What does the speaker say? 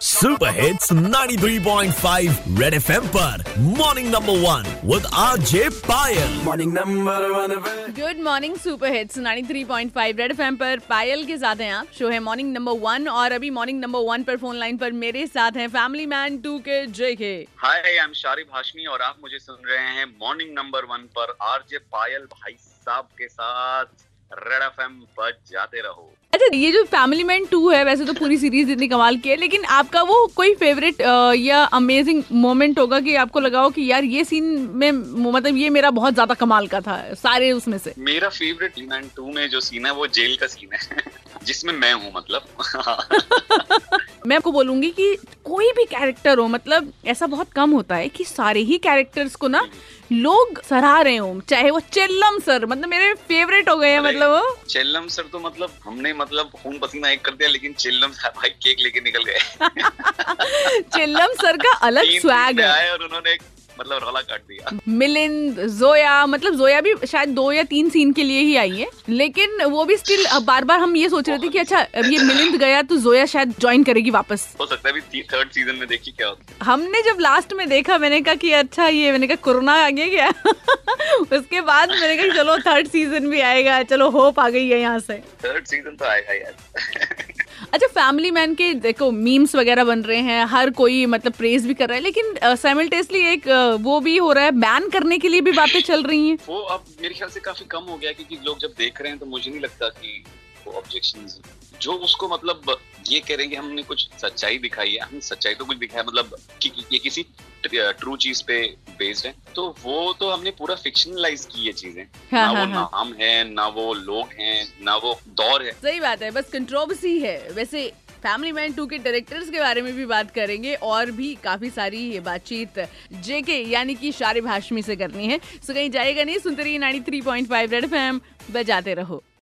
Super hits 93.5 red FM पर morning number one with RJ Payal morning number one good morning super hits 93.5 red FM पर पायल के साथ हैं आप। Show है मॉर्निंग नंबर वन और अभी मॉर्निंग नंबर वन पर फ़ोन लाइन पर मेरे साथ हैं family man to K J K hi I am Sharib Hashmi और आप मुझे सुन रहे हैं मॉर्निंग नंबर वन पर आरजे पायल भाई साहब के साथ रेड एफएम पर जाते रहो। अच्छा ये जो फैमिली मैन टू है वैसे तो पूरी सीरीज़ इतनी कमाल की है लेकिन आपका वो कोई फेवरेट या अमेजिंग मोमेंट होगा कि आपको लगा हो कि यार ये सीन में मतलब ये मेरा बहुत ज़्यादा कमाल का था सारे उसमें से। मेरा फेवरेट मैन टू में जो सीन है वो जेल का सीन है जिसमें मैं हूँ मतलब। मैं आपको बोलूँगी कि कोई भी कैरेक्टर हो मतलब ऐसा बहुत कम होता है कि सारे ही कैरेक्टर्स को ना लोग सराह रहे हो चाहे वो चेल्लम सर मतलब मेरे फेवरेट हो गए हैं मतलब वो। चेल्लम सर तो मतलब हमने मतलब खून पसीना एक कर दिया लेकिन चेल्लम सर भाई केक लेके निकल गए। चिल्लम सर का अलग स्वैग है। और उन्होंने मतलब रौला काट दिया। मिलिंद जोया मतलब जोया भी शायद दो या तीन सीन के लिए ही आई है लेकिन वो भी स्टिल बार बार हम ये सोच रहे थे कि अच्छा अब ये मिलिंद गया तो जोया शायद ज्वाइन करेगी वापस। हो सकता है अभी थर्ड सीज़न में देखिए क्या होता है। हमने जब लास्ट में देखा मैंने कहा कि अच्छा ये मैंने कहा कोरोना आ गया। क्या उसके बाद मैंने कहा चलो थर्ड सीज़न भी आएगा चलो होप आ गई है यहाँ से। थर्ड सीज़न तो आएगा यार अच्छा फैमिली मैन के देखो मीम्स वगैरह बन रहे हैं हर कोई मतलब प्रेज भी कर रहा है लेकिन साइमल्टेसली एक वो भी हो रहा है बैन करने के लिए भी बातें चल रही हैं। वो अब मेरे ख्याल से काफ़ी कम हो गया क्योंकि लोग जब देख रहे हैं तो मुझे नहीं लगता कि वो ऑब्जेक्शन जो उसको मतलब ये कह रहे हैं कि हमने कुछ सच्चाई दिखाई है हमने सच्चाई तो कुछ दिखाया मतलब कि, कि ये किसी ट्रू चीज़ पे बेस्ड है तो वो तो हमने पूरा फिक्शनलाइज की ये चीज़ें। हाँ, ना हाँ, वो हाँ। नाम है ना वो लोग हैं ना वो दौर है। सही बात है बस कंट्रोवर्सी है। वैसे फैमिली मैन टू के डायरेक्टर्स के बारे में भी बात करेंगे और भी काफ़ी सारी ये बातचीत जेके यानी कि शारिब हाशमी से करनी है। सो कहीं जाएगा नहीं सुनते रहिए 93.5 रेड एफएम बजाते रहो।